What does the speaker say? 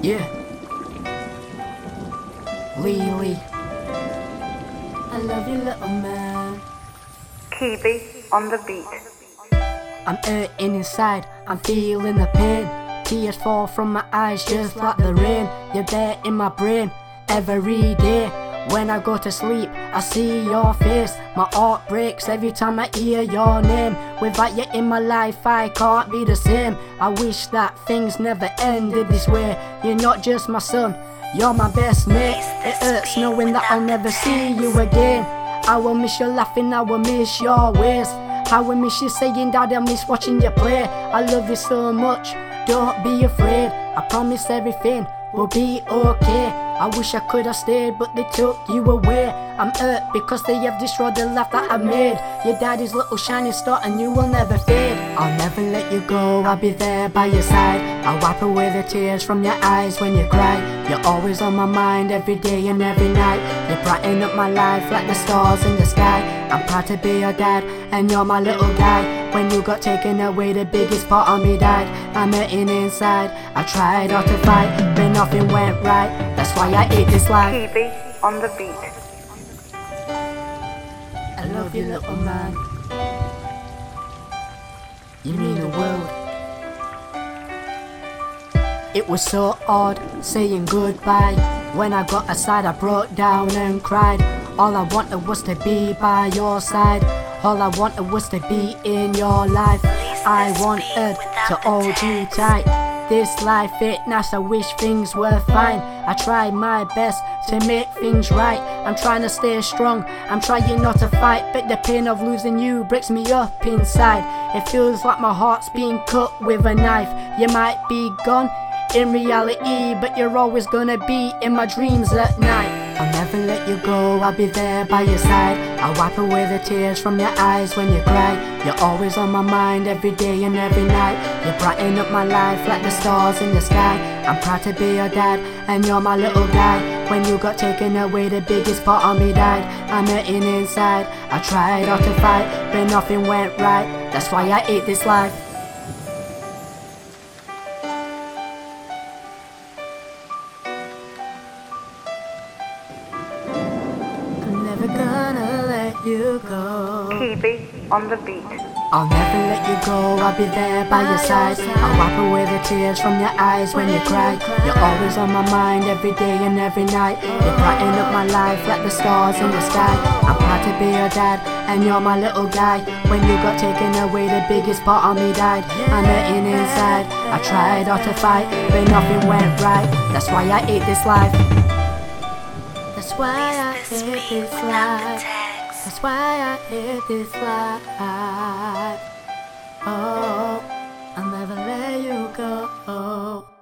Yeah. Lee Lee. I love you, little man. Kiwi on the beat. I'm hurting inside, I'm feeling the pain. Tears fall from my eyes just like the rain. You're there in my brain every day. When I go to sleep, I see your face. My heart breaks every time I hear your name. Without you in my life, I can't be the same. I wish that things never ended this way. You're not just my son, you're my best mate. It hurts knowing that I'll never see you again. I will miss your laughing, I will miss your ways. I will miss you saying, Dad, I miss watching you play. I love you so much, don't be afraid. I promise everything will be okay. I wish I could have stayed, but they took you away. I'm hurt because they have destroyed the life that I've made. Your daddy's little shining star, and you will never fade. I'll never let you go, I'll be there by your side. I'll wipe away the tears from your eyes when you cry. You're always on my mind every day and every night. You brighten up my life like the stars in the sky. I'm proud to be your dad, and you're my little guy. When you got taken away, the biggest part of me died. I'm hurting inside. I tried not to fight, but nothing went right. That's why I hate this life. Kiwi on the beat. I love you, little man. You mean the world. It was so hard saying goodbye. When I got aside, I broke down and cried. All I wanted was to be by your side. All I wanted was to be in your life. I wanted to hold you tight. This life it nice, I wish things were fine. I try my best to make things right. I'm trying to stay strong, I'm trying not to fight. But the pain of losing you breaks me up inside. It feels like my heart's being cut with a knife. You might be gone in reality, but you're always gonna be in my dreams at night. I'll never let you go, I'll be there by your side. I'll wipe away the tears from your eyes when you cry. You're always on my mind every day and every night. You brighten up my life like the stars in the sky. I'm proud to be your dad, and you're my little guy. When you got taken away, the biggest part of me died. I'm hurting inside. I tried hard to fight, but nothing went right. That's why I hate this life. I'm never gonna you go. Kiwi on the beat. I'll never let you go, I'll be there by your side. I'll wipe away the tears from your eyes when you cry. You're always on my mind every day and every night. You brighten up my life like the stars in the sky. I'm proud to be your dad, and you're my little guy. When you got taken away, the biggest part of me died. I'm hurting inside. I tried hard to fight, but nothing went right. That's why I hate this life. That's why I hate this life. That's why I live this life. Oh, I'll never let you go.